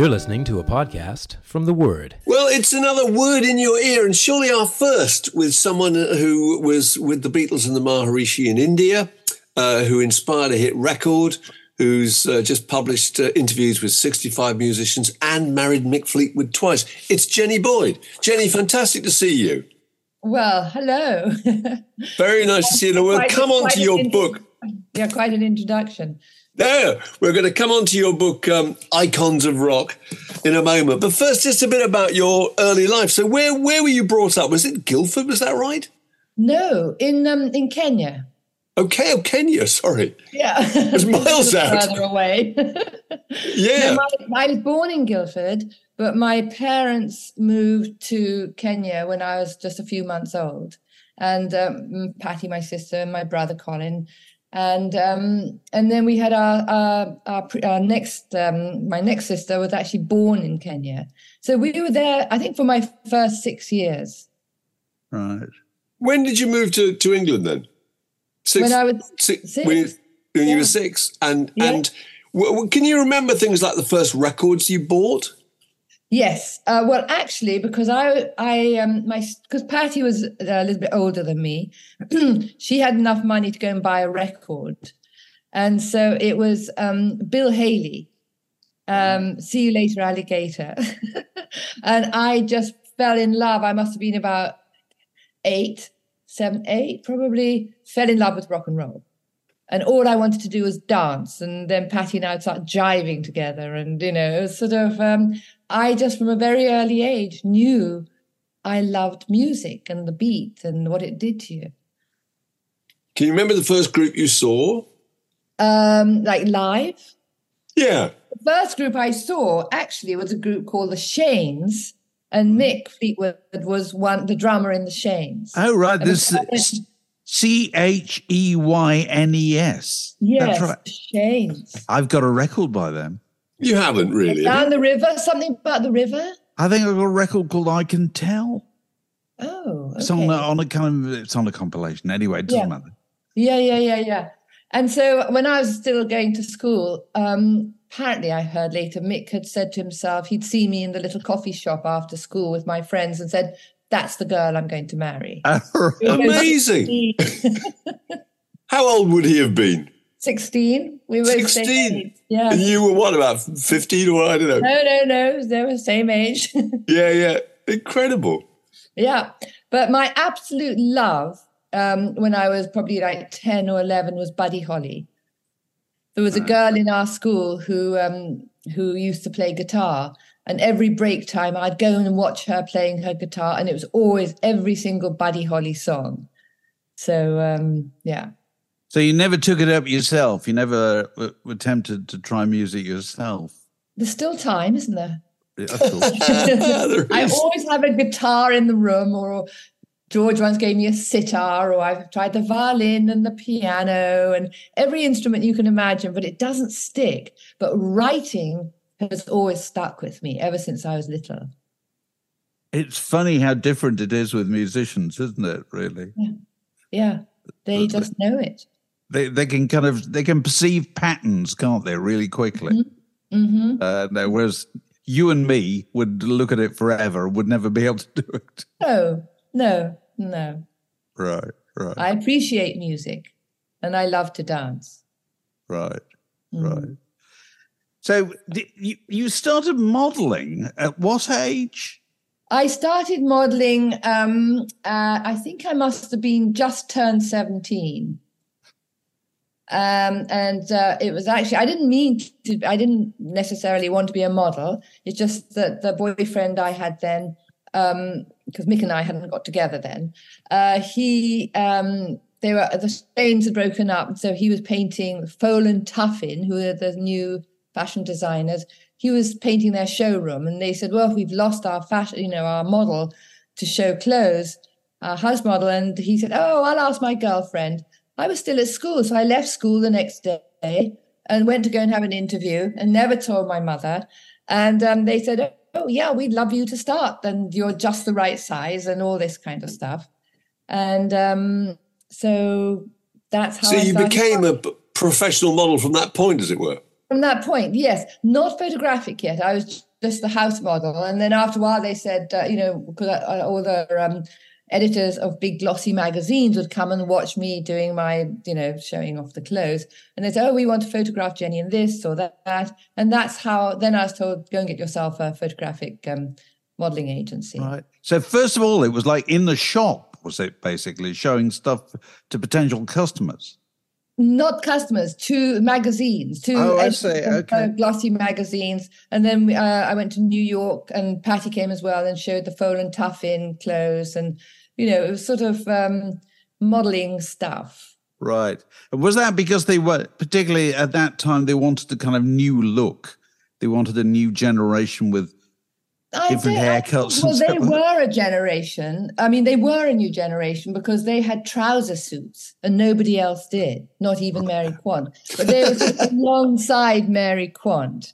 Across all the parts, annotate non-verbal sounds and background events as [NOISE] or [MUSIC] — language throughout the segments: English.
You're listening to a podcast from The Word. Well, it's another word in your ear, and surely our first with someone who was with the Beatles and the Maharishi in India, uh, who inspired a hit record, who's uh, just published uh, interviews with 65 musicians and married Mick Fleetwood twice. It's Jenny Boyd. Jenny, fantastic to see you. Well, hello. Very nice to see you. We'll come on to your book. Yeah, quite an introduction. There, we're going to come on to your book, um, Icons of Rock, in a moment. But first, just a bit about your early life. So, where where were you brought up? Was it Guildford? Was that right? No, in um, in Kenya. Okay, oh, Kenya. Sorry. Yeah, [LAUGHS] it's miles [LAUGHS] out. Further away. [LAUGHS] yeah. No, my, I was born in Guildford, but my parents moved to Kenya when I was just a few months old, and um, Patty, my sister, and my brother Colin and um, and then we had our our, our, our next um, my next sister was actually born in Kenya, so we were there I think for my first six years. Right. When did you move to, to England then? Six, when I was six. six. When, you, when yeah. you were six, and yeah. and w- can you remember things like the first records you bought? Yes. Uh, well, actually, because I, I, um, my, because Patty was a little bit older than me, [CLEARS THROAT] she had enough money to go and buy a record, and so it was um, Bill Haley. Um, See you later, alligator, [LAUGHS] and I just fell in love. I must have been about eight, seven, eight, probably. Fell in love with rock and roll and all I wanted to do was dance. And then Patty and I would start jiving together, and you know, sort of. Um, I just from a very early age knew I loved music and the beat and what it did to you. Can you remember the first group you saw? Um, like live? Yeah. The first group I saw actually was a group called the Cheynes, and Mick Fleetwood was one the drummer in the Cheynes. Oh right, this C H E Y N E S. Yes, That's right. Cheynes. I've got a record by them. You haven't really. Down the river, something about the river. I think I've got a record called "I Can Tell." Oh, okay. it's on a, on a kind of it's on a compilation. Anyway, it doesn't yeah. matter. Yeah, yeah, yeah, yeah. And so when I was still going to school, um, apparently I heard later Mick had said to himself he'd see me in the little coffee shop after school with my friends and said, "That's the girl I'm going to marry." [LAUGHS] Amazing. [LAUGHS] How old would he have been? 16. We were 16. Yeah. And you were what, about 15 or I don't know? No, no, no. They were the same age. [LAUGHS] yeah, yeah. Incredible. Yeah. But my absolute love um, when I was probably like 10 or 11 was Buddy Holly. There was a girl in our school who um, who used to play guitar. And every break time, I'd go and watch her playing her guitar. And it was always every single Buddy Holly song. So, um, yeah. So you never took it up yourself. You never uh, were tempted to try music yourself. There's still time, isn't there? [LAUGHS] I always have a guitar in the room or George once gave me a sitar, or I've tried the violin and the piano and every instrument you can imagine, but it doesn't stick. But writing has always stuck with me ever since I was little. It's funny how different it is with musicians, isn't it? Really? Yeah, yeah. they uh, just know it. They they can kind of they can perceive patterns, can't they? Really quickly. Mm-hmm. Uh, no, whereas you and me would look at it forever, would never be able to do it. No, no, no. Right, right, I appreciate music, and I love to dance. right, Mm. right. So you you started modelling at what age? I started modeling, um, uh, I think I must have been just turned 17. Um, and uh, it was actually, I didn't mean to, I didn't necessarily want to be a model. It's just that the boyfriend I had then, because Mick and I hadn't got together then, uh, he, um, they were, the Cheynes had broken up. So he was painting Foale and Tuffin, who are the new fashion designers. He was painting their showroom and they said, well, if we've lost our fashion, you know, our model to show clothes, our house model. And he said, oh, I'll ask my girlfriend. I was still at school, so I left school the next day and went to go and have an interview and never told my mother. And um, they said, "Oh yeah, we'd love you to start, and you're just the right size, and all this kind of stuff." And um, so that's how. So I you became a professional model from that point, as it were. from that point. Yes, not photographic yet. I was just the house model, and then after a while, they said, uh, you know, because all the um, editors of big glossy magazines would come and watch me doing my, you know, showing off the clothes. And they say, oh, we want to photograph Jenny in this or that. And that's how, then I was told, go and get yourself a photographic um, modeling agency. Right. So first of all, it was like in the shop, was it basically showing stuff to potential customers? Not customers, to magazines, to Oh, I. Okay. glossy magazines. And then uh, I went to New York and Patty came as well and showed the Foale and Tuffin clothes. And, you know, it was sort of um, modeling stuff. Right. Was that because they were, particularly at that time, they wanted a kind of new look? They wanted a new generation with I Different I haircuts and Well, they were a generation. I mean, they were a new generation because they had trouser suits and nobody else did, not even Mary Quant. But they were [LAUGHS] alongside Mary Quant.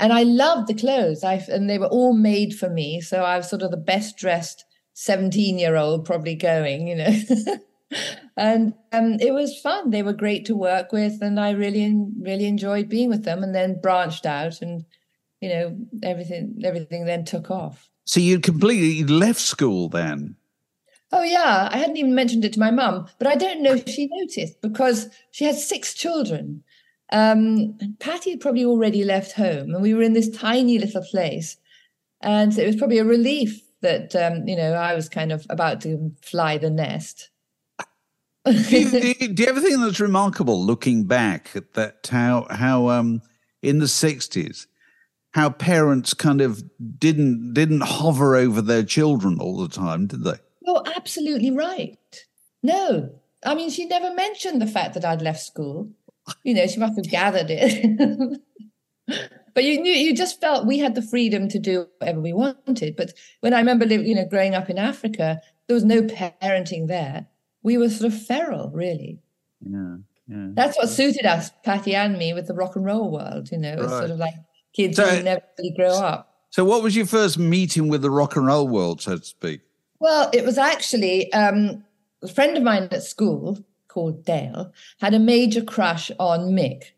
And I loved the clothes. I and they were all made for me. So I was sort of the best dressed 17 year old probably going, you know. [LAUGHS] and um, it was fun. They were great to work with, and I really, really enjoyed being with them. And then branched out, and you know, everything, everything then took off. So you completely left school then? Oh yeah, I hadn't even mentioned it to my mum, but I don't know if she noticed because she had six children. Um, and Patty had probably already left home, and we were in this tiny little place, and so it was probably a relief that um, you know I was kind of about to fly the nest. [LAUGHS] do, you, do, you, do you ever think that's remarkable looking back at that how how um in the sixties how parents kind of didn't didn't hover over their children all the time, did they? You're absolutely right. No, I mean she never mentioned the fact that I'd left school. You know, she must have gathered it. [LAUGHS] but you knew you just felt we had the freedom to do whatever we wanted. But when I remember, you know, growing up in Africa, there was no parenting there. We were sort of feral, really. Yeah, yeah. That's what suited us, Patty and me, with the rock and roll world. You know, it was Right. sort of like kids So- who never really grow up. So, what was your first meeting with the rock and roll world, so to speak? Well, it was actually um, a friend of mine at school called Dale had a major crush on Mick.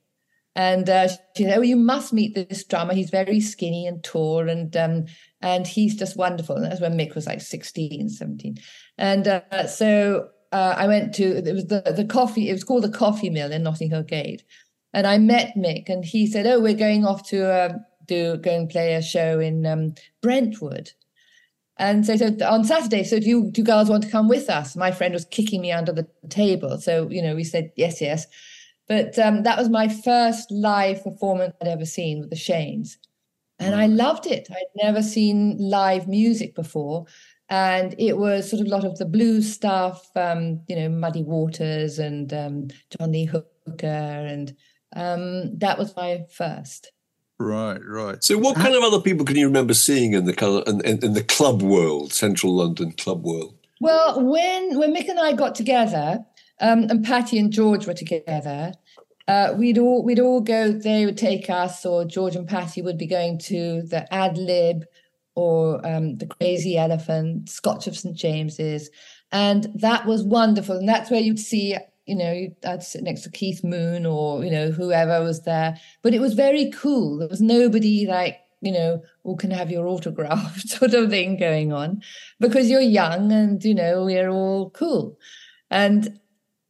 And uh, she said, "Oh, you must meet this drummer. He's very skinny and tall, and um, and he's just wonderful." And that's when Mick was like 16, 17. And uh, so uh, I went to it was the the coffee. It was called the Coffee Mill in Notting Hill Gate, and I met Mick, and he said, "Oh, we're going off to uh, do go and play a show in um, Brentwood." And so, so on Saturday, so do you, do you girls want to come with us? My friend was kicking me under the table. So, you know, we said, yes, yes. But um, that was my first live performance I'd ever seen with the Cheynes. And I loved it. I'd never seen live music before. And it was sort of a lot of the blues stuff, um, you know, Muddy Waters and um, John Lee Hooker. And um, that was my first. Right, right. So, what kind of other people can you remember seeing in the kind of, in, in, in the club world, Central London club world? Well, when when Mick and I got together, um, and Patty and George were together, uh, we'd all we'd all go. They would take us, or George and Patty would be going to the Ad Lib or um, the Crazy Elephant, Scotch of St James's, and that was wonderful. And that's where you'd see, you know, I'd sit next to Keith Moon or you know whoever was there. But it was very cool. There was nobody like you know, who can have your autograph [LAUGHS] sort of thing going on because you're young and, you know, we're all cool. And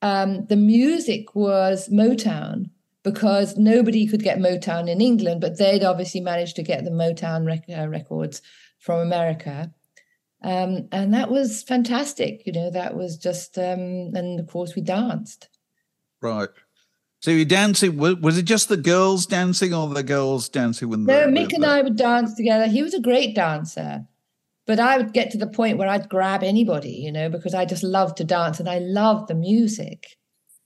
um, the music was Motown because nobody could get Motown in England, but they'd obviously managed to get the Motown rec- uh, records from America. Um, and that was fantastic. You know, that was just, um, and of course, we danced. Right. So you're dancing. Was it just the girls dancing, or the girls dancing with? No, the, Mick and I would dance together. He was a great dancer, but I would get to the point where I'd grab anybody, you know, because I just loved to dance and I loved the music.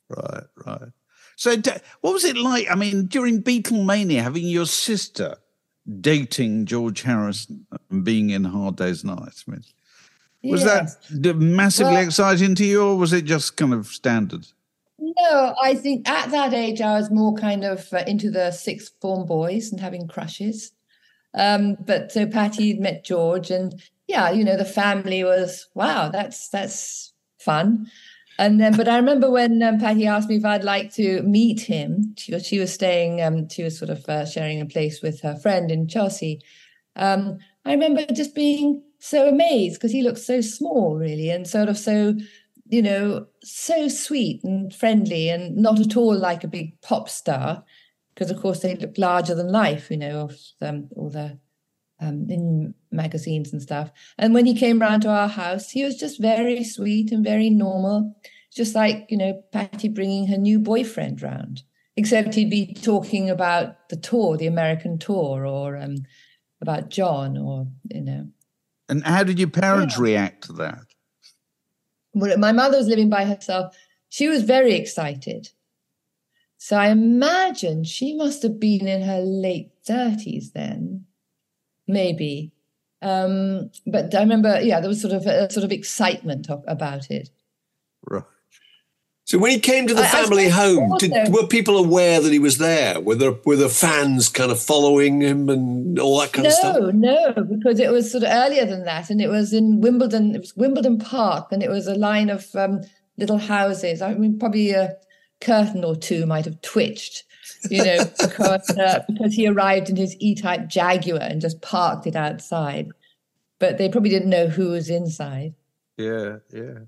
Right, right. So, what was it like? I mean, during Beatlemania, having your sister dating George Harrison and being in Hard Day's Night. I mean, was yes. that massively well, exciting to you, or was it just kind of standard? No, I think at that age I was more kind of uh, into the sixth form boys and having crushes. Um, but so Patty met George, and yeah, you know, the family was wow, that's that's fun. And then, but I remember when um, Patty asked me if I'd like to meet him. She, was she was staying, um, she was sort of uh, sharing a place with her friend in Chelsea. Um, I remember just being so amazed because he looked so small, really, and sort of so you know, so sweet and friendly and not at all like a big pop star, because of course they look larger than life, you know, of them, all the um, in magazines and stuff. And when he came round to our house, he was just very sweet and very normal, just like, you know, Patty bringing her new boyfriend round, except he'd be talking about the tour, the American tour, or um, about John, or, you know. And how did your parents yeah. react to that? my mother was living by herself. She was very excited. So I imagine she must have been in her late 30s then, maybe. Um, but I remember, yeah, there was sort of a sort of excitement of, about it. Right. So when he came to the I, family I home, did, were people aware that he was there? Were there were the fans kind of following him and all that kind no, of stuff? No, no, because it was sort of earlier than that, and it was in Wimbledon. It was Wimbledon Park, and it was a line of um, little houses. I mean, probably a curtain or two might have twitched, you know, [LAUGHS] because uh, because he arrived in his E-type Jaguar and just parked it outside, but they probably didn't know who was inside. Yeah, yeah.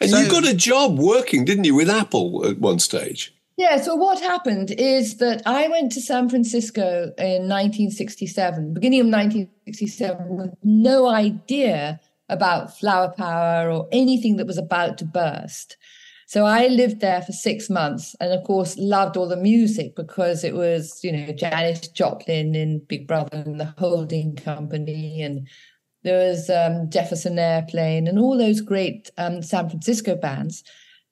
And so, you got a job working, didn't you, with Apple at one stage? Yeah. So what happened is that I went to San Francisco in 1967, beginning of 1967, with no idea about flower power or anything that was about to burst. So I lived there for six months and of course loved all the music because it was, you know, Janis Joplin in Big Brother and the holding company and there was um, Jefferson Airplane and all those great um, San Francisco bands.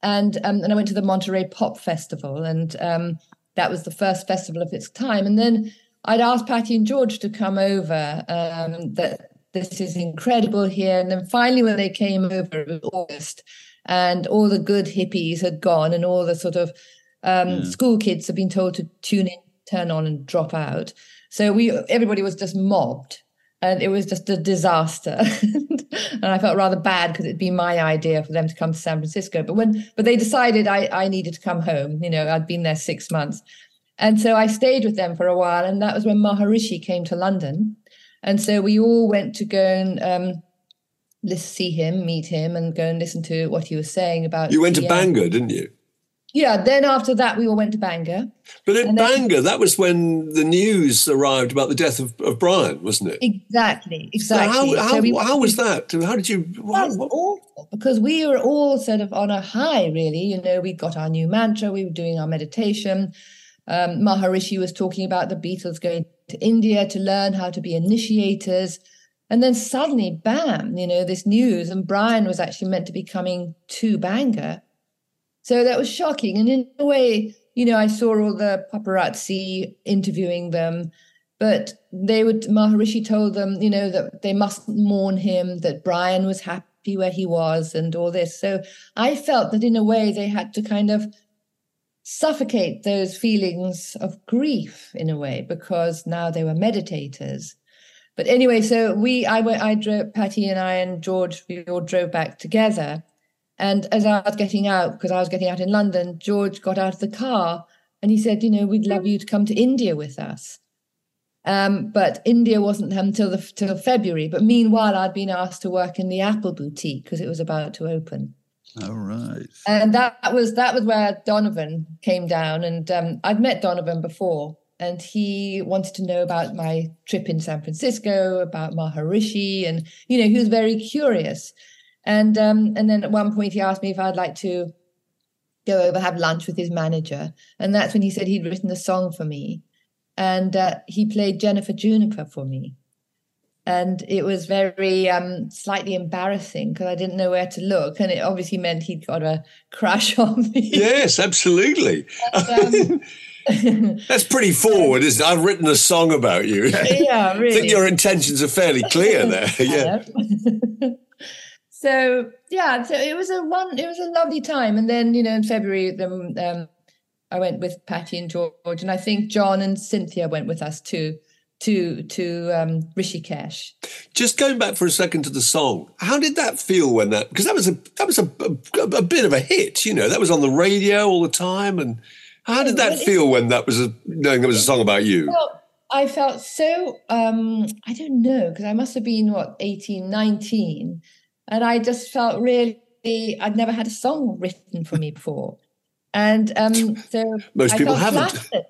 And, um, and I went to the Monterey Pop Festival, and um, that was the first festival of its time. And then I'd asked Patty and George to come over, um, that this is incredible here. And then finally, when they came over, it was August, and all the good hippies had gone, and all the sort of um, school kids had been told to tune in, turn on, and drop out. So we everybody was just mobbed and it was just a disaster. [LAUGHS] and I felt rather bad because it'd been my idea for them to come to San Francisco. But when but they decided I, I needed to come home. You know, I'd been there six months. And so I stayed with them for a while. And that was when Maharishi came to London. And so we all went to go and um, see him, meet him, and go and listen to what he was saying about. You went to Bangor, didn't you? Yeah, then after that, we all went to Bangor. But at Bangor, then, that was when the news arrived about the death of, of Brian, wasn't it? Exactly, exactly. So how, how, so we, how was that? How did you? That was awful because we were all sort of on a high, really. You know, we got our new mantra, we were doing our meditation. Um, Maharishi was talking about the Beatles going to India to learn how to be initiators. And then suddenly, bam, you know, this news, and Brian was actually meant to be coming to Bangor so that was shocking. And in a way, you know, I saw all the paparazzi interviewing them, but they would, Maharishi told them, you know, that they mustn't mourn him, that Brian was happy where he was and all this. So I felt that in a way they had to kind of suffocate those feelings of grief in a way because now they were meditators. But anyway, so we, I went, I drove, Patty and I and George, we all drove back together. And as I was getting out, because I was getting out in London, George got out of the car and he said, you know, we'd love you to come to India with us. Um, but India wasn't until the till February. But meanwhile, I'd been asked to work in the Apple boutique because it was about to open. All right. And that was that was where Donovan came down, and um, I'd met Donovan before, and he wanted to know about my trip in San Francisco, about Maharishi, and you know he was very curious. And um, and then at one point he asked me if I'd like to go over have lunch with his manager, and that's when he said he'd written a song for me and uh, he played Jennifer Juniper for me. And it was very um, slightly embarrassing because I didn't know where to look, and it obviously meant he'd got a crush [LAUGHS] on me. Yes, absolutely. And, um, [LAUGHS] [LAUGHS] That's pretty forward, isn't it? I've written a song about you. Yeah, [LAUGHS] really. I think your intentions are fairly clear [LAUGHS] there. yeah. so yeah, so it was a one. It was a lovely time, and then you know in February, the um, I went with Patty and George, and I think John and Cynthia went with us too to to um, Rishikesh. Just going back for a second to the song, how did that feel when that? Because that was a that was a, a, a, bit of a hit, you know. That was on the radio all the time, and how did that feel when that was a, knowing there was a song about you? Well, I felt so um, I don't know because I must have been what 18, 19, and I just felt really I'd never had a song written for me before. And um, [LAUGHS] so most I people haven't. Flattered.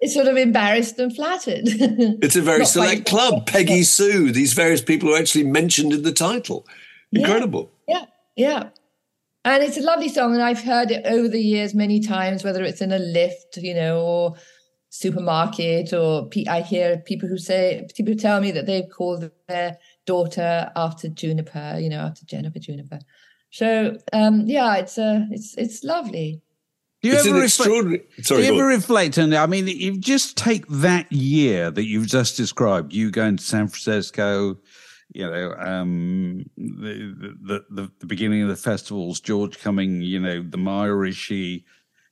It's sort of embarrassed and flattered. [LAUGHS] it's a very select club. Peggy Sue, these various people are actually mentioned in the title. Incredible. Yeah, yeah. yeah. And it's a lovely song, and I've heard it over the years many times, whether it's in a lift, you know, or supermarket, or I hear people who say, people tell me that they've called their daughter after Juniper, you know, after Jennifer Juniper. So um, yeah, it's a, uh, it's it's lovely. Do you it's ever reflect, Sorry, do you ever reflect on? I mean, you just take that year that you've just described. You going to San Francisco, you know, um, the, the, the the beginning of the festivals. George coming, you know, the Maharishi,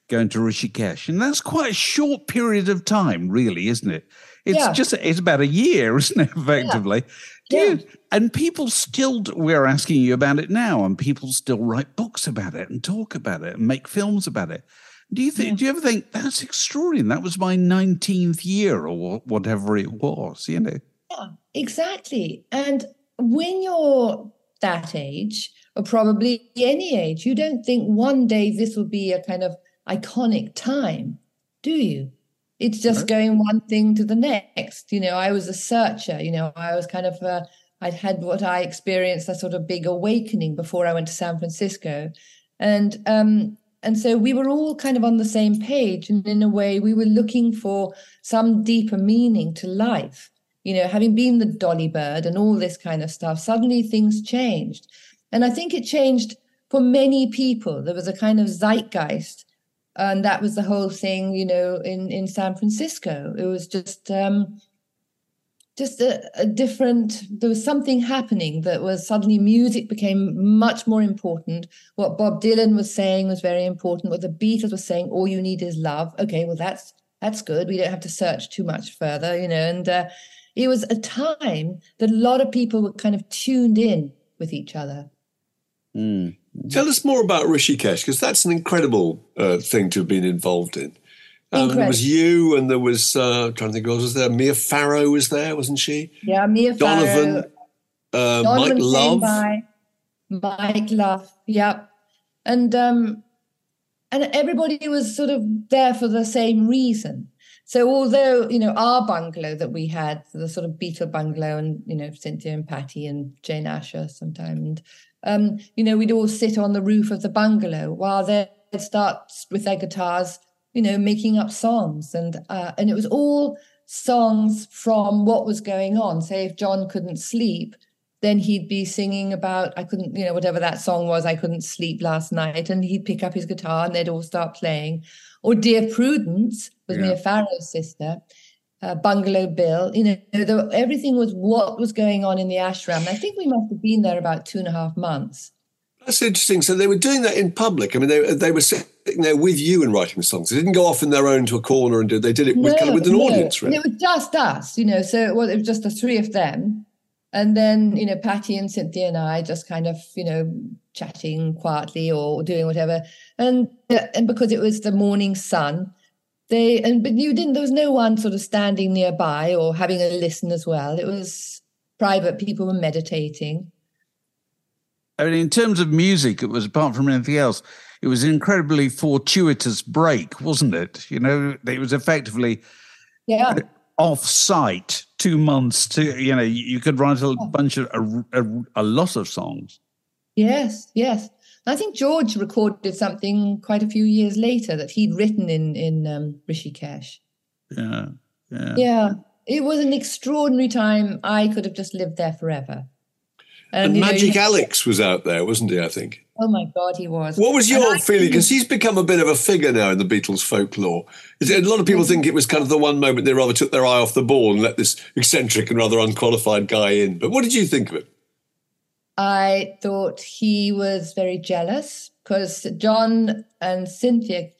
going to Rishikesh, and that's quite a short period of time, really, isn't it? It's yeah. just it's about a year, [LAUGHS] isn't it? Effectively. Yeah. yeah. You, and people still we're asking you about it now, and people still write books about it and talk about it and make films about it. Do you think? Yeah. Do you ever think that's extraordinary? That was my nineteenth year, or whatever it was. You know. Yeah, exactly. And when you're that age, or probably any age, you don't think one day this will be a kind of iconic time, do you? It's just going one thing to the next. You know, I was a searcher, you know, I was kind of, uh, I'd had what I experienced a sort of big awakening before I went to San Francisco. And, um, and so we were all kind of on the same page. And in a way, we were looking for some deeper meaning to life. You know, having been the dolly bird and all this kind of stuff, suddenly things changed. And I think it changed for many people. There was a kind of zeitgeist and that was the whole thing you know in in san francisco. It was just um just a, a, different there was something happening that was suddenly music became much more important. What bob dylan was saying was very important. What the beatles were saying all you need is love. Okay well that's that's good. We don't have to search too much further you know and uh, it was a time that a lot of people were kind of tuned in with each other mm. Tell us more about Rishikesh because that's an incredible uh, thing to have been involved in. Um, there was you, and there was uh, I'm trying to think who else was there. Mia Farrow was there, wasn't she? Yeah, Mia Donovan, Farrow. Uh, Donovan Mike Love. By. Mike Love, yep. And um, and everybody was sort of there for the same reason. So although you know our bungalow that we had, the sort of Beatle bungalow, and you know Cynthia and Patty and Jane Asher sometime, and um, you know, we'd all sit on the roof of the bungalow while they'd start with their guitars, you know, making up songs. And uh, and it was all songs from what was going on. Say if John couldn't sleep, then he'd be singing about I couldn't, you know, whatever that song was, I couldn't sleep last night, and he'd pick up his guitar and they'd all start playing. Or Dear Prudence was yeah. Mia Farrow's sister. uh, Bungalow Bill. You know, the, everything was what was going on in the ashram. I think we must have been there about two and a half months. That's interesting. So they were doing that in public. I mean, they they were sitting there with you and writing the songs. They didn't go off in their own to a corner and do. They did it with, no, kind of with an no. audience. Really. And it was just us, you know. So it was, it was just the three of them, and then you know, Patty and Cynthia and I just kind of you know chatting quietly or doing whatever. And and because it was the morning sun, they and but you didn't. There was no one sort of standing nearby or having a listen as well. It was private. People were meditating. I mean, in terms of music, it was apart from anything else, it was an incredibly fortuitous break, wasn't it? You know, it was effectively yeah off site two months to you know you could write a bunch of a, a, a lot of songs. Yes, yes. I think George recorded something quite a few years later that he'd written in in um, Rishikesh. Yeah, yeah, yeah. It was an extraordinary time. I could have just lived there forever. And, and Magic know, Alex was out there, wasn't he? I think. Oh my God, he was. What was your feeling? Because he's become a bit of a figure now in the Beatles folklore. A lot of people think it was kind of the one moment they rather took their eye off the ball and let this eccentric and rather unqualified guy in. But what did you think of it? I thought he was very jealous because John and Cynthia,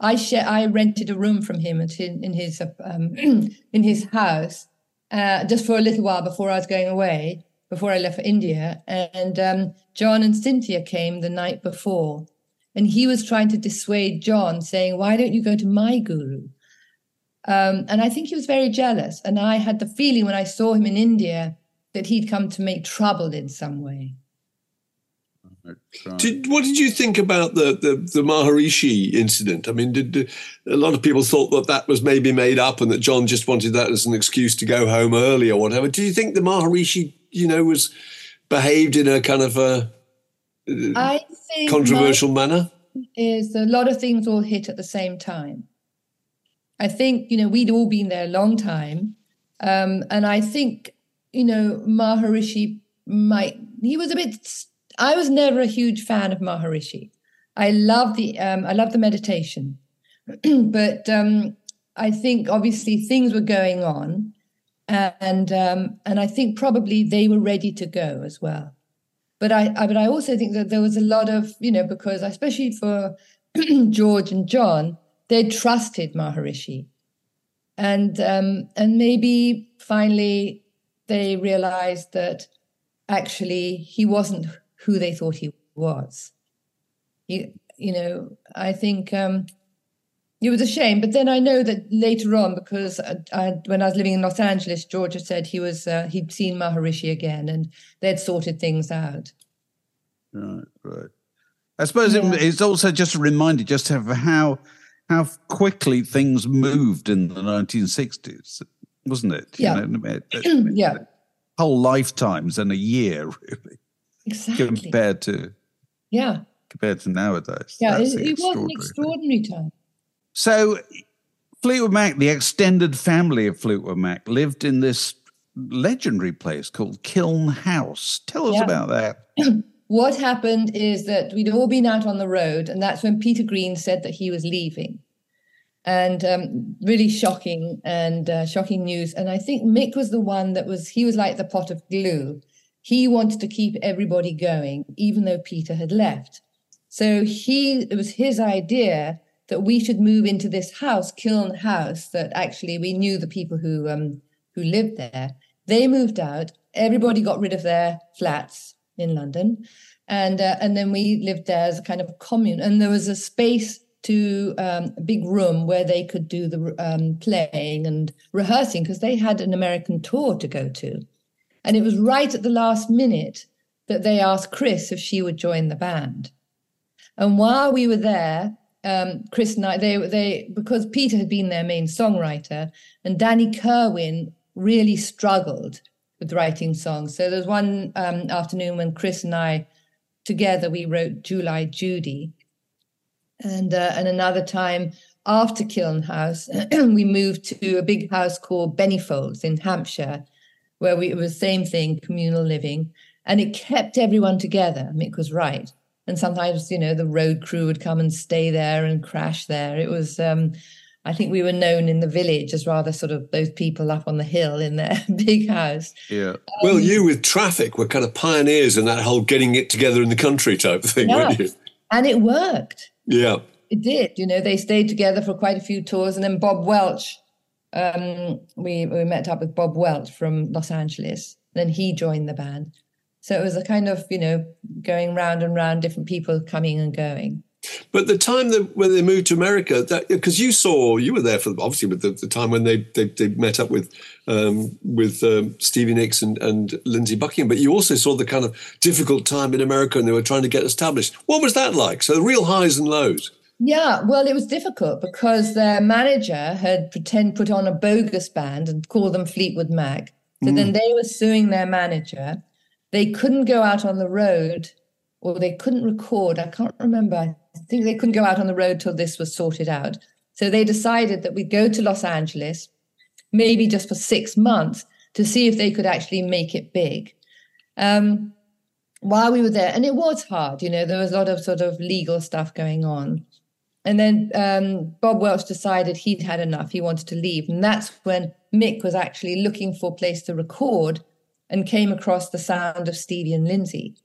I share, I rented a room from him in, in his um, [CLEARS THROAT] in his house uh, just for a little while before I was going away, before I left for India. And um, John and Cynthia came the night before, and he was trying to dissuade John, saying, "Why don't you go to my guru?" Um, and I think he was very jealous. And I had the feeling when I saw him in India that he'd come to make trouble in some way. Did, what did you think about the, the, the Maharishi incident? I mean, did, did, a lot of people thought that that was maybe made up and that John just wanted that as an excuse to go home early or whatever. Do you think the Maharishi, you know, was behaved in a kind of a I think controversial manner? Is a lot of things all hit at the same time. I think you know we'd all been there a long time, um, and I think you know, Maharishi might, he was a bit, I was never a huge fan of Maharishi. I love the, um, I love the meditation, [CLEARS THROAT] but um, I think obviously things were going on and, um, and I think probably they were ready to go as well. But I, I, but I also think that there was a lot of, you know, because especially for [CLEARS THROAT] George and John, they trusted Maharishi. And, um, and maybe finally they realized that actually he wasn't who they thought he was. He, you know, I think um, it was a shame. But then I know that later on, because I, I, when I was living in Los Angeles, Georgia said he was uh, he'd seen Maharishi again, and they'd sorted things out. Right, right. I suppose yeah. it, it's also just a reminder, just of how how quickly things moved in the 1960s wasn't it? Yeah. You know, [CLEARS THROAT] yeah. Whole lifetimes and a year, really. Exactly. Compared to yeah, compared to nowadays. Yeah, it, it was an extraordinary time. So, Fleetwood Mac, the extended family of Fleetwood Mac, lived in this legendary place called Kiln House. Tell us yeah. about that. [CLEARS THROAT] what happened is that we'd all been out on the road, and that's when Peter Green said that he was leaving and um, really shocking and uh, shocking news. And I think Mick was the one that was, he was like the pot of glue. He wanted to keep everybody going, even though Peter had left. So he, it was his idea that we should move into this house, Kiln House, that actually we knew the people who, um, who lived there. They moved out. Everybody got rid of their flats in London. And, uh, and then we lived there as a kind of commune. And there was a space to um, a big room where they could do the um, playing and rehearsing because they had an American tour to go to. And it was right at the last minute that they asked Chris if she would join the band. And while we were there, um, Chris and I, they, they, because Peter had been their main songwriter, and Danny Kirwan really struggled with writing songs. So there was one um, afternoon when Chris and I together we wrote Jewel Eyed Judy, and uh, and another time after Kiln House, [CLEARS THROAT] we moved to a big house called Benifolds in Hampshire, where we, it was the same thing, communal living, and it kept everyone together. Mick was right. And sometimes, you know, the road crew would come and stay there and crash there. It was, um, I think we were known in the village as rather sort of those people up on the hill in their [LAUGHS] big house. Yeah. well, you with traffic were kind of pioneers in that whole getting it together in the country type thing, weren't you? And it worked. Yeah. It did. You know, they stayed together for quite a few tours. And then Bob Welch, um, we, we met up with Bob Welch from Los Angeles. Then he joined the band. So it was a kind of, you know, going round and round, different people coming and going. But the time that when they moved to America, because you saw, you were there for obviously with the, the time when they, they, they met up with um, with um, Stevie Nicks and, and Lindsey Buckingham, but you also saw the kind of difficult time in America and they were trying to get established. What was that like? So the real highs and lows. Yeah, well, it was difficult because their manager had pretend put on a bogus band and called them Fleetwood Mac. So mm. then they were suing their manager. They couldn't go out on the road or they couldn't record. I can't remember. I think they couldn't go out on the road till this was sorted out. So they decided that we'd go to Los Angeles, maybe just for six months, to see if they could actually make it big. Um, while we were there, and it was hard, you know, there was a lot of sort of legal stuff going on. And then um, Bob Welch decided he'd had enough. He wanted to leave. And that's when Mick was actually looking for a place to record and came across the sound of Stevie and Lindsey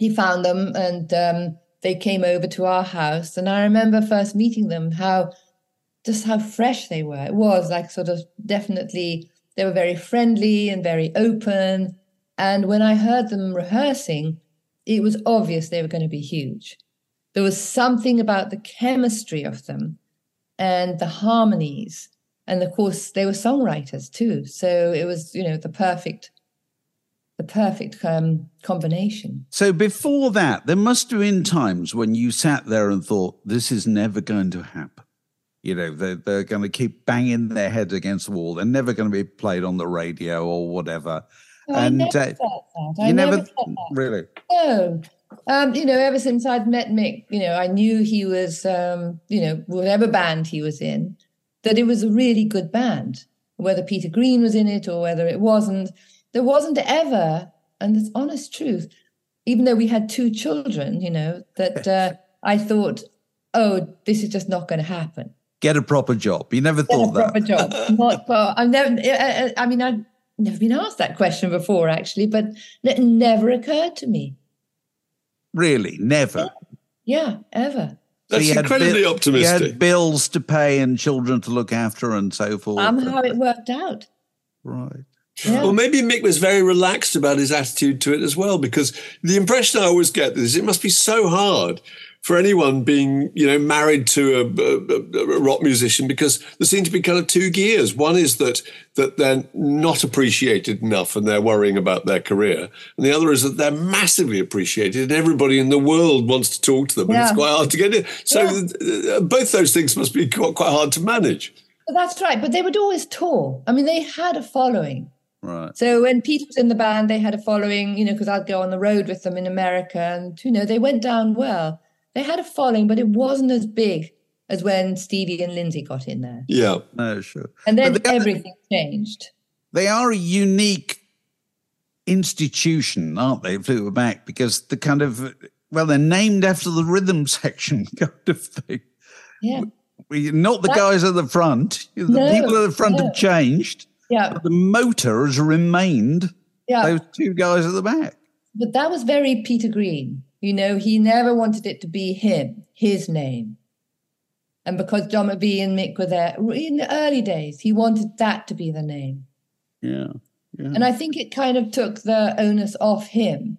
he found them and um, they came over to our house. And I remember first meeting them, how just how fresh they were. It was like sort of definitely, they were very friendly and very open. And when I heard them rehearsing, it was obvious they were going to be huge. There was something about the chemistry of them and the harmonies. And of course, they were songwriters too. So it was, you know, the perfect the perfect um, combination. So before that, there must have been times when you sat there and thought, "This is never going to happen." You know, they're, they're going to keep banging their heads against the wall. They're never going to be played on the radio or whatever. No, and I never uh, that. I you never, never really. No, um, you know, ever since I'd met Mick, you know, I knew he was, um, you know, whatever band he was in, that it was a really good band. Whether Peter Green was in it or whether it wasn't, there wasn't ever, and it's honest truth, even though we had two children, you know, that uh, I thought, oh, this is just not going to happen. Get a proper job. You never Get thought that. proper job. Not, well, I've never. I mean, I've never been asked that question before, actually, but it never occurred to me. Really, never. Yeah, ever. That's so incredibly bi- optimistic. He had bills to pay and children to look after and so forth. how it worked out. Right. Yeah. Well, maybe Mick was very relaxed about his attitude to it as well, because the impression I always get is it must be so hard for anyone being, you know, married to a, a, a, rock musician because there seem to be kind of two gears. One is that that they're not appreciated enough and they're worrying about their career, and the other is that they're massively appreciated and everybody in the world wants to talk to them, yeah. and it's quite hard to get in. So yeah. Both those things must be quite, quite hard to manage. That's right, but they would always tour. I mean, they had a following. Right. So when Pete was in the band, they had a following, you know, because I'd go on the road with them in America and, you know, they went down well. They had a following, but it wasn't as big as when Stevie and Lindsey got in there. Yeah. No, sure. And then everything changed. They are a unique institution, aren't they, Fleetwood Mac? Because the kind of, well, they're named after the rhythm [LAUGHS] section kind of thing. Yeah. We, not the that, guys at the front. The no, people at the front no. have changed. Yeah. But the motor has remained yeah. those two guys at the back. But that was very Peter Green. You know, he never wanted it to be him, his name. And because John McVie and Mick were there in the early days, he wanted that to be the name. Yeah. yeah. And I think it kind of took the onus off him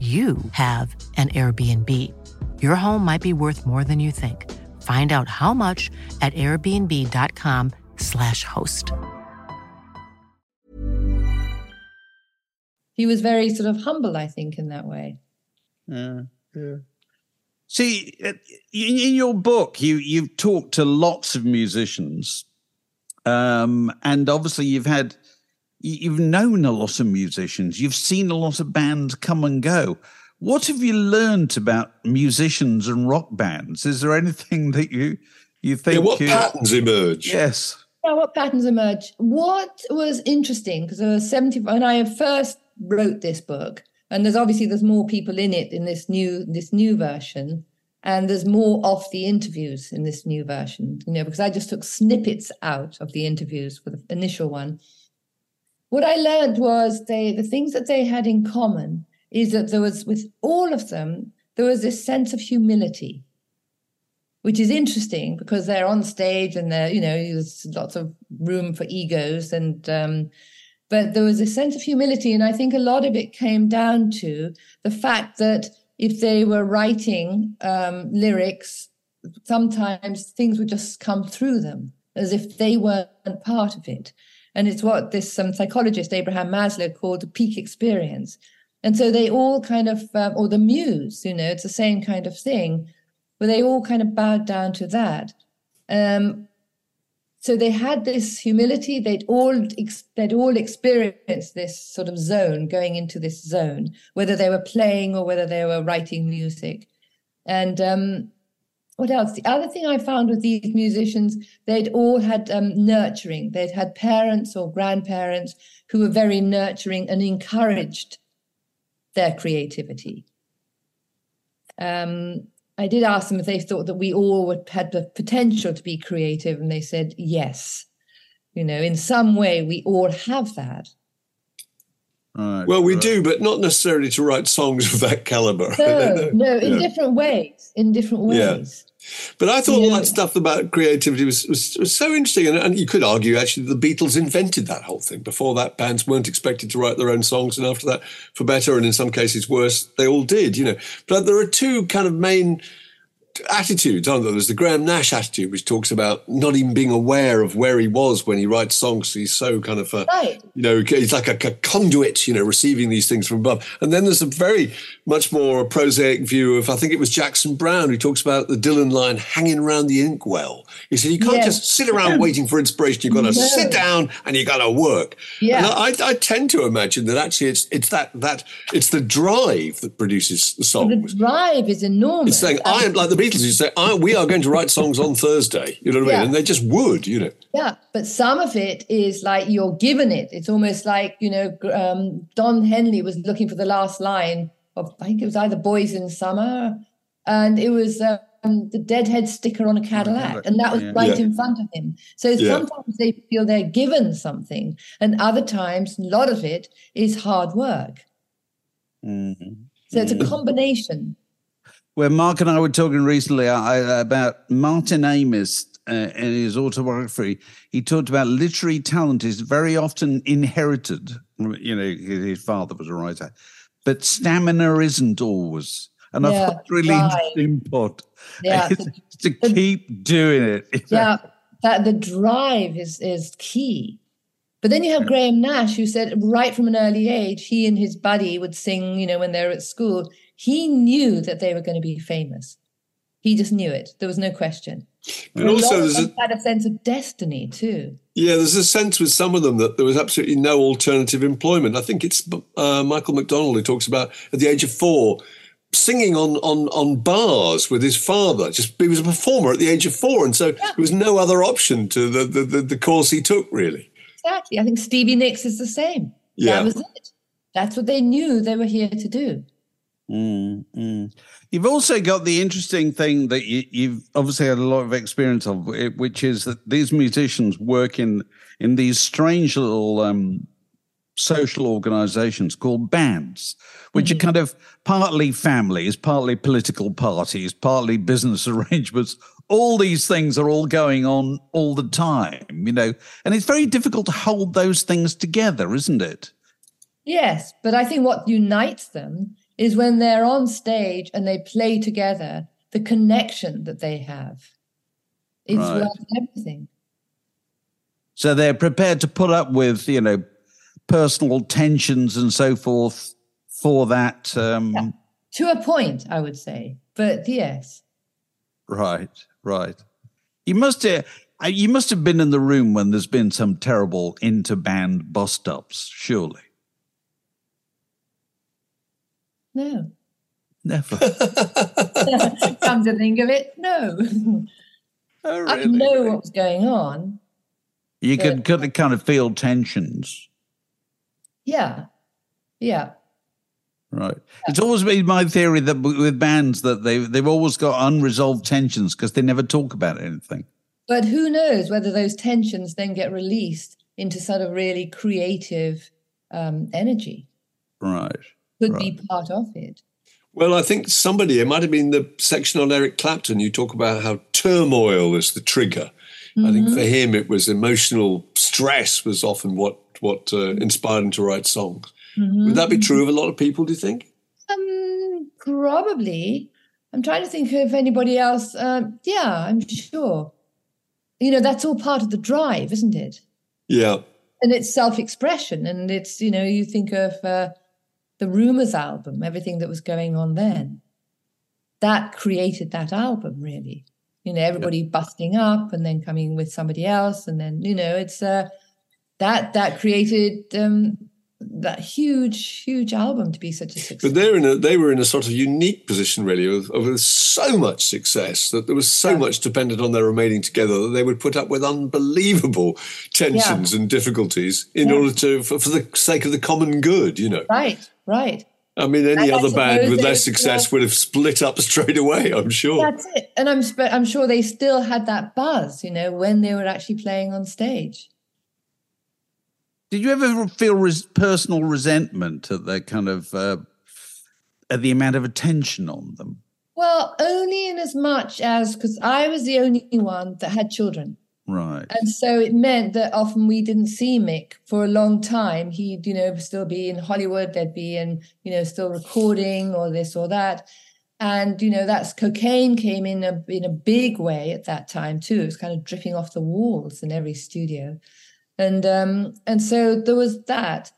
you have an Airbnb. Your home might be worth more than you think. Find out how much at airbnb.com/slash host. He was very sort of humble, I think, in that way. Yeah, yeah. See, uh, in, in your book, you you've talked to lots of musicians, um, and obviously you've had you've known a lot of musicians. You've seen a lot of bands come and go. What have you learned about musicians and rock bands? Is there anything [LAUGHS] that you you think? Yeah, what you, patterns emerge? Yes. Yeah, what patterns emerge? What was interesting because there was seventy when I first wrote this book, and there's obviously there's more people in it in this new this new version, and there's more off the interviews in this new version. You know, because I just took snippets out of the interviews for the initial one. What I learned was they the things that they had in common is that there was with all of them there was this sense of humility which is interesting because they're on stage and they're you know there's lots of room for egos and um, but there was a sense of humility. And i think a lot of it came down to the fact that if they were writing um, lyrics sometimes things would just come through them as if they weren't part of it and it's what this um, psychologist abraham maslow called the peak experience and so they all kind of, um, or the muse, you know, it's the same kind of thing, where they all kind of bowed down to that. Um, so they had this humility. They'd all they'd all experienced this sort of zone, going into this zone, whether they were playing or whether they were writing music. And um, what else? The other thing I found with these musicians, they'd all had um, nurturing. They'd had parents or grandparents who were very nurturing and encouraged their creativity. Um, I did ask them if they thought that we all would, had the potential to be creative, and they said yes. You know, in some way, we all have that. Right, well, we right. do, but not necessarily to write songs of that caliber. No, [LAUGHS] no, no in yeah. different ways. In different ways. Yeah. But I thought yeah. all that stuff about creativity was, was, was so interesting. And, and, you could argue, actually, the Beatles invented that whole thing. Before that, bands weren't expected to write their own songs. And after that, for better and in some cases worse, they all did, you know. But there are two kind of main attitudes, aren't there? There's the Graham Nash attitude, which talks about not even being aware of where he was when he writes songs. He's so kind of, uh, right. you know, he's like a, a, conduit, you know, receiving these things from above. And then there's a very much more prosaic view of, I think it was Jackson Browne who talks about the Dylan line hanging around the inkwell. He said, you can't yes. just sit around waiting for inspiration. You've got to no. sit down and you've got to work. Yeah. I, I, tend to imagine that actually it's, it's that, that, it's the drive that produces the song. The drive is enormous. It's saying, I am like the Beatles, you say, we are going to write songs on Thursday. You know what I mean? And they just would, you know. Yeah, but some of it is like you're given it. It's almost like, you know, um, Don Henley was looking for the last line of, I think it was either Boys in Summer, and it was um, the Deadhead sticker on a Cadillac, and that was yeah. right yeah. in front of him. So yeah. sometimes they feel they're given something, and other times, a lot of it is hard work. Mm-hmm. So it's a mm-hmm. combination. Where Mark and I were talking recently about Martin Amis uh, in his autobiography, he talked about literary talent is very often inherited. You know, his father was a writer, but stamina isn't always. And yeah, I thought really right. interesting part. [LAUGHS] Yeah, to keep doing it. Yeah, that the drive is is key. But then you have. Graham Nash, who said right from an early age, he and his buddy would sing, you know, when they're at school, he knew that they were going to be famous. He just knew it. There was no question. And also, there's a, had a sense of destiny too. yeah, there's a sense with some of them that there was absolutely no alternative employment. I think it's uh, Michael McDonald who talks about at the age of four singing on on on bars with his father. Just he was a performer at the age of four, and so there was no other option to the the, the, the course he took. Really, Exactly. I think Stevie Nicks is the same. Yeah. That was it. That's what they knew they were here to do. Mm, mm. You've also got the interesting thing that you, you've obviously had a lot of experience of, eh, which is that these musicians work in in these strange little um, social organizations called bands, which are kind of partly families, partly political parties, partly business [LAUGHS] arrangements. All these things are all going on all the time, you know, and it's very difficult to hold those things together, isn't it? Yes, but I think what unites them is when they're on stage and they play together, the connection that they have. It's Right. worth everything. So they're prepared to put up with, you know, personal tensions and so forth for that. Um, To a point, I would say. But yes. Right, right. You must have, you must have been in the room when there's been some terrible interband bust ups, surely. No. Never. [LAUGHS] Come to think of it, no. Oh, I know what was going on. You could, could kind of feel tensions. Yeah. Yeah. Right. It's always been my theory that with bands that they they've always got unresolved tensions because they never talk about anything. But who knows whether those tensions then get released into sort of really creative um, energy? Right. Could be part of it. Well, I think somebody, it might have been the section on Eric Clapton, you talk about how turmoil is the trigger. I think for him, it was emotional stress was often what, what uh, inspired him to write songs. Would that be true of a lot of people, do you think? Um, probably. I'm trying to think of anybody else. Um, yeah, I'm sure. You know, that's all part of the drive, isn't it? Yeah. And it's self-expression, and it's you know, you think of uh, the Rumors album, everything that was going on then. That created that album, really. You know, everybody busting up and then coming with somebody else, and then you know, it's uh, that that created um, that huge, huge album to be such a success. But they're in a, they were in a sort of unique position, really, of, of so much success that there was so much dependent on their remaining together that they would put up with unbelievable tensions and difficulties in Yeah. order to, for, for the sake of the common good, you know. Right, right. I mean, any And other band with they- less success would have split up [LAUGHS] straight away, I'm sure. That's it. And I'm sp- I'm sure they still had that buzz, you know, when they were actually playing on stage. Did you ever feel res- personal resentment at the kind of uh, at the amount of attention on them? Well, only in as much as because I was the only one that had children. Right. And so it meant that often we didn't see Mick for a long time. He'd, you know, still be in Hollywood, they'd be in, you know, still recording or this or that. And, you know, that's cocaine came in a in a big way at that time too. It was kind of dripping off the walls in every studio. And um, and so there was that.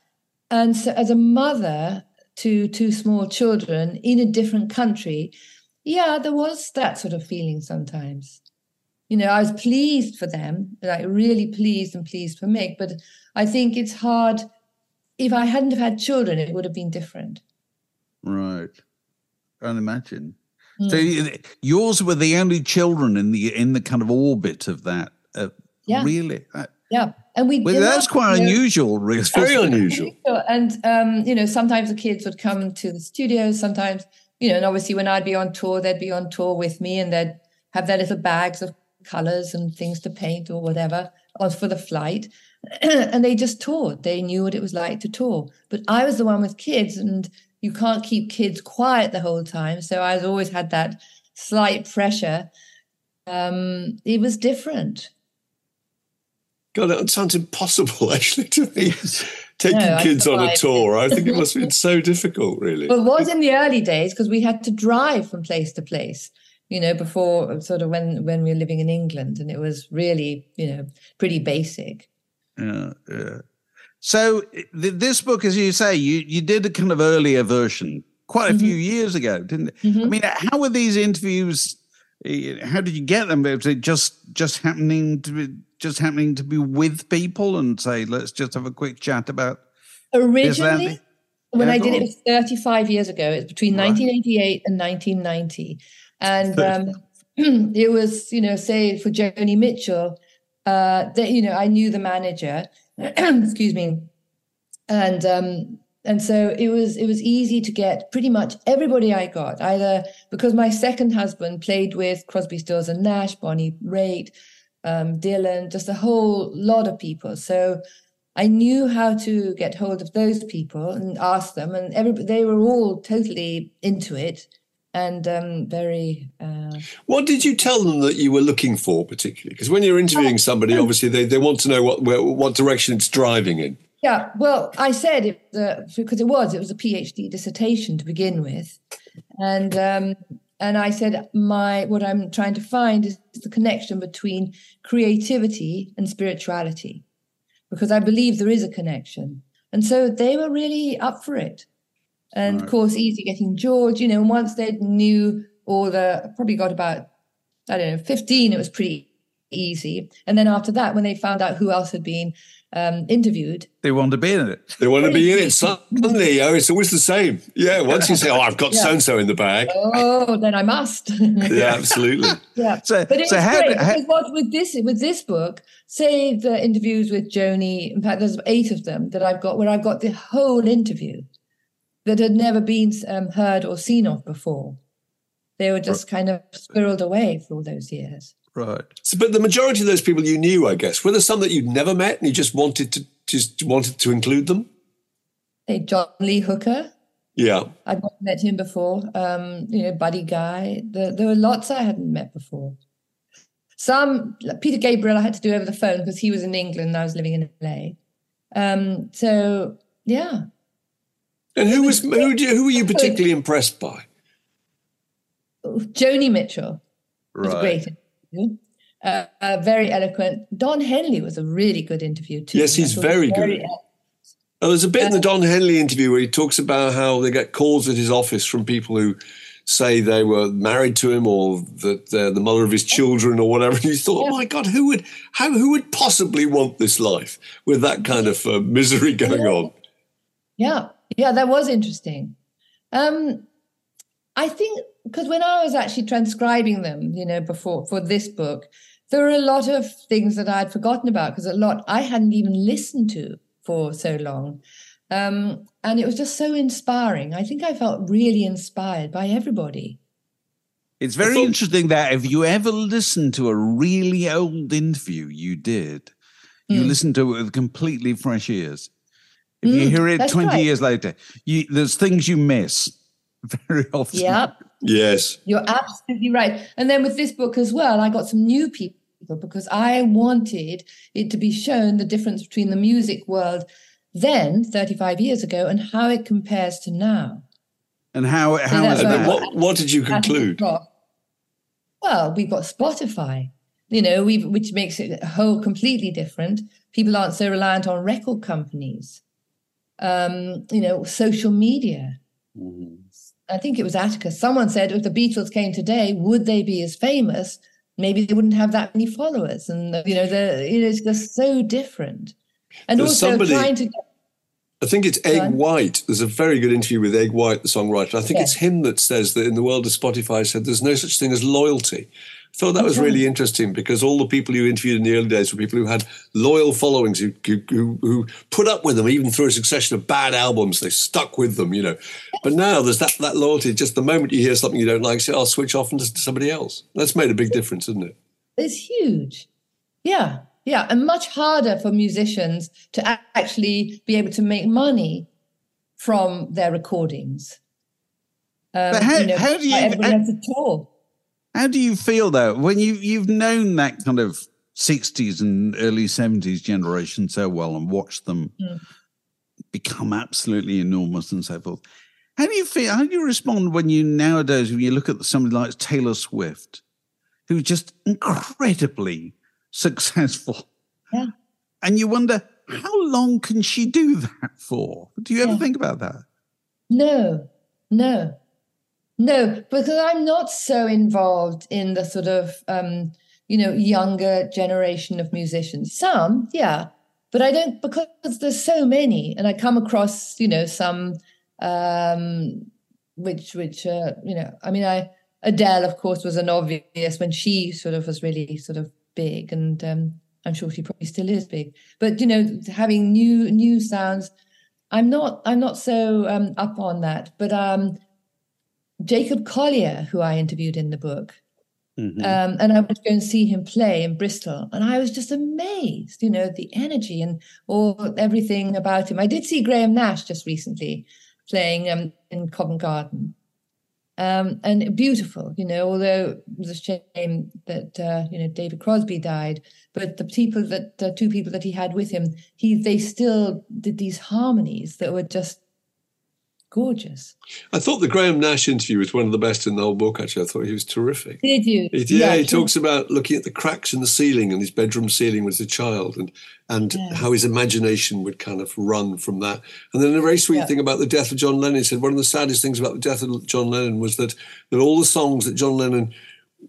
And so as a mother to two small children in a different country, yeah, there was that sort of feeling sometimes you know, I was pleased for them, like really pleased and pleased for Mick. But I think it's hard. If I hadn't have had children, it would have been different. Right. I can't imagine. So yours were the only children in the in the kind of orbit of that. Uh, Yeah. Really. That- Yeah, and we. well, and that's quite you know, unusual. Really. Very unusual. [LAUGHS] And um, you know, sometimes the kids would come to the studio. Sometimes, you know, and obviously when I'd be on tour, they'd be on tour with me, and they'd have their little bags of colors and things to paint or whatever on for the flight. [CLEARS THROAT] and they just toured. They knew what it was like to tour. But I was the one with kids, and you can't keep kids quiet the whole time. So I always had that slight pressure. Um, it was different. God, that sounds impossible, [LAUGHS] actually, to me. Taking No, kids on a tour, I think it must have been [LAUGHS] so difficult, really. Well, it was in the early days because we had to drive from place to place, you know, before sort of when when we were living in England, and it was really, you know, pretty basic. Yeah, yeah. So th- this book, as you say, you you did a kind of earlier version quite a few years ago, didn't it? I mean, how were these interviews? eh, How did you get them? Was it just just happening to be just happening to be with people and say, let's just have a quick chat about Originally, when Yeah, I did it, on. it was 35 years ago. It's between Right. 1988 and 1990. And [LAUGHS] um, [CLEARS THROAT] it was, you know, say for Joni Mitchell, uh, that, you know, I knew the manager, [CLEARS THROAT] excuse me. And, um, and so it was it was easy to get pretty much everybody I got either because my second husband played with Crosby, Stills and Nash, Bonnie Raitt, um, Dylan, just a whole lot of people. So I knew how to get hold of those people and ask them, and every, they were all totally into it and um, very. Uh, What did you tell them that you were looking for particularly? Because when you're interviewing somebody, obviously they, they want to know what where, what direction it's driving in. yeah, well, I said it uh, because it was it was a PhD dissertation to begin with, and um, and I said my what I'm trying to find is the connection between creativity and spirituality, because I believe there is a connection, and so they were really up for it. And of course, easy getting George, you know, and once they knew all the, probably got about, I don't know, 15, it was pretty easy. And then after that, when they found out who else had been um, interviewed, they want to be in it. They want to be in it [LAUGHS] suddenly. Oh, it's always the same. Yeah. Once you say, "Oh, I've got Yeah. so and so in the bag," oh, then I must. [LAUGHS] yeah, absolutely. yeah. So- but it so was how great did- how- what with this with this book, say the interviews with Joni. In fact, there's eight of them that I've got where I've got the whole interview that had never been um, heard or seen of before. They were just kind of squirreled away for all those years. Right. So, but the majority of those people you knew, I guess, were there some that you'd never met and you just wanted to just wanted to include them? Hey, John Lee Hooker. Yeah. I'd not met him before. Um, you know, Buddy Guy. There, there were lots I hadn't met before. Some like Peter Gabriel I had to do over the phone because he was in England and I was living in LA. Um, so yeah, And who was who? do Who were you particularly impressed by? Joni Mitchell was Right. great. Uh, uh, very eloquent. Don Henley was a really good interview too. Yes, he's thought very good. Oh, there's a bit in the Don Henley interview where he talks about how they get calls at his office from people who say they were married to him or that they're the mother of his children or whatever. And you thought, oh my God, who would how who would possibly want this life with that kind of uh, misery going on? Yeah, yeah, that was interesting. Um, I think because when I was actually transcribing them, you know, before for this book, there were a lot of things that I'd forgotten about because a lot I hadn't even listened to for so long. Um, and it was just so inspiring. I think I felt really inspired by everybody. It's very thought- interesting that if you ever listen to a really old interview you did, you Mm. listen to it with completely fresh ears. If you Mm, hear it 20 right. years later, you, there's things you miss [LAUGHS] very often. Yeah, Yes. You're absolutely right. And then with this book as well, I got some new people because I wanted it to be shown the difference between the music world then, 35 years ago, and how it compares to now. And how, how that's is And right. then that? what what did you conclude? Well, we've got Spotify, you know, we which makes it a whole completely different. People aren't so reliant on record companies. Um, you know, social media. I think it was Atticus. Someone said if the Beatles came today, would they be as famous? Maybe they wouldn't have that many followers. And you know, the it is just so different. And There's also somebody- trying to I think it's Egg Right. White. There's a very good interview with Eg White, the songwriter. I think Yeah. it's him that says that in the world of Spotify said there's no such thing as loyalty. I thought that was really interesting because all the people you interviewed in the early days were people who had loyal followings who, who, who, who put up with them even through a succession of bad albums. They stuck with them, you know. But now there's that, that loyalty. Just the moment you hear something you don't like, say, I'll switch off and listen to somebody else. That's made a big difference, isn't it? It's huge. Yeah, yeah, and much harder for musicians to actually be able to make money from their recordings. Um, But how- how do you- like everybody how- has to tour. How do you feel though when you you've known that kind of sixties and early seventies generation so well and watched them Mm. become absolutely enormous and so forth? How do you feel? How do you respond when you nowadays when you look at somebody like Taylor Swift, who's just incredibly successful, Yeah. and you wonder how long can she do that for? Do you ever Yeah. think about that? No, No, no, because I'm not so involved in the sort of, um, you know, younger generation of musicians. Some, yeah, but I don't because there's so many, and I come across, you know, some um, which, which, uh, you know, I mean, I Adele, of course, was an obvious when she sort of was really sort of big, and um, I'm sure she probably still is big. But you know, having new new sounds, I'm not I'm not so um, up on that. But um, Jacob Collier, who I interviewed in the book, mm-hmm. um, and I went to go and see him play in Bristol, and I was just amazed. You know, the energy and all everything about him. I did see Graham Nash just recently playing um, in Covent Garden um, and beautiful, you know. Although it was a shame that uh, you know David Crosby died, but the people that the two people that he had with him, he they still did these harmonies that were just gorgeous. I thought the Graham Nash interview was one of the best in the whole book. Actually, I thought he was terrific. Did you? He, yeah, yeah, he talks about looking at the cracks in the ceiling and his bedroom ceiling as a child, and and yeah. how his imagination would kind of run from that. And then a very sweet yeah. thing about the death of John Lennon. He said one of the saddest things about the death of John Lennon was that that all the songs that John Lennon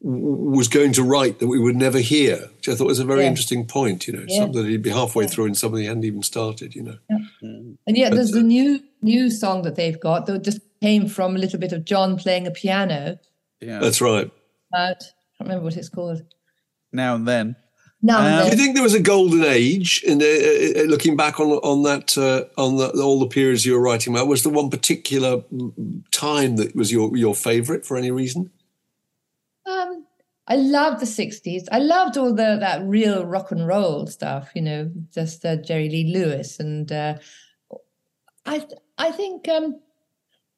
was going to write that we would never hear, which I thought was a very yeah. interesting point. You know, yeah. something that he'd be halfway yeah. through and something he hadn't even started. You know, mm. and yet there's a new new song that they've got that just came from a little bit of John playing a piano. Yeah, that's right. I can't remember what it's called. Now and then. Now, um, do you think there was a golden age? And uh, uh, looking back on on that uh, on the, all the periods you were writing about, was there one particular time that was your your favourite for any reason? Um, I loved the '60s. I loved all the that real rock and roll stuff. You know, just uh, Jerry Lee Lewis, and uh, I I think um,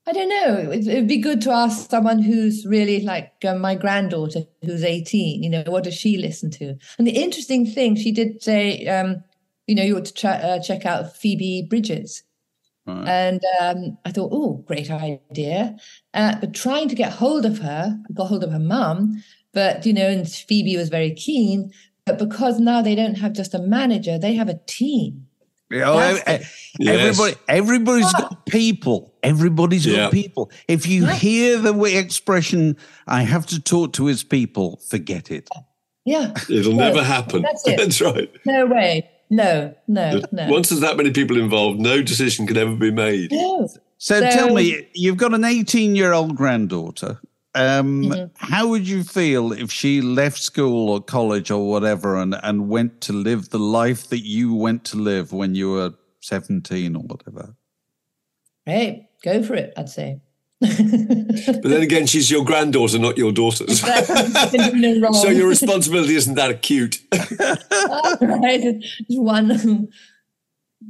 I don't know. It'd, it'd, be good to ask someone who's really like uh, my granddaughter, who's 18. You know, what does she listen to? And the interesting thing, she did say, um, you know, you ought to ch- uh, check out Phoebe Bridgers. Right. And um, I thought, oh, great idea. Uh, but trying to get hold of her, I got hold of her mum, but, you know, and Phoebe was very keen. But because now they don't have just a manager, they have a team. Oh, everybody, yes. everybody's got people. Everybody's yeah. got people. If you yeah. hear the way expression, I have to talk to his people, forget it. Yeah. It'll no, never happen. That's, that's, right. No way. No, no, no. Once there's that many people involved, no decision can ever be made. No. So, so tell me, you've got an 18 year old granddaughter. Um, mm-hmm. How would you feel if she left school or college or whatever and, and went to live the life that you went to live when you were 17 or whatever? Hey, go for it, I'd say. but then again, she's your granddaughter, not your daughter. [LAUGHS] so your responsibility isn't that acute. [LAUGHS] right. One.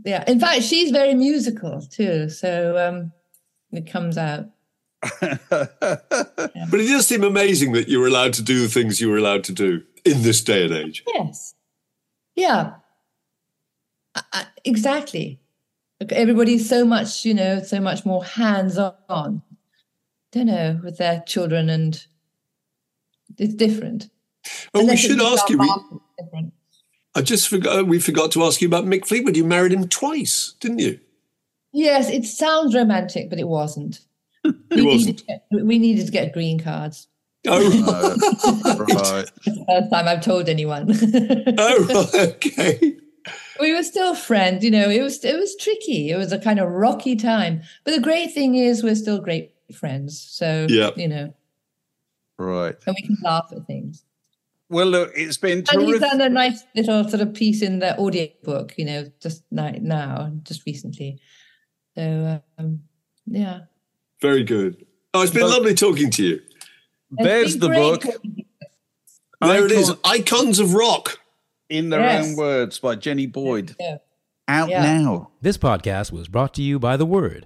Yeah. In fact, she's very musical too. So um, it comes out. yeah. [LAUGHS] But it does seem amazing that you were allowed to do the things you were allowed to do in this day and age. Yes. Yeah. I, exactly. Everybody's so much, you know, so much more hands on don't know, with their children, and it's different. Oh, we should ask you. We, I just forgot. We forgot to ask you about Mick Fleetwood. You married him twice, didn't you? Yes, it sounds romantic, but it wasn't. [LAUGHS] it we wasn't. Needed to, we needed to get green cards. Oh, [LAUGHS] oh right. First time I've told anyone. [LAUGHS] oh, right. okay. We were still friends, you know. It was it was tricky. It was a kind of rocky time, but the great thing is we're still great friends. So, yeah. you know. Right. And we can laugh at things. Well, look, it's been terrific. and he's done a nice little sort of piece in the audio book, you know, just now, just recently. So, um, yeah. Very good. Oh, it's been well, lovely talking to you. There's the book. There it is. Icons of Rock. In their yes. own words by Jenny Boyd. Yeah. Out yeah. now. This podcast was brought to you by The Word.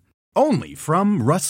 Only from Rust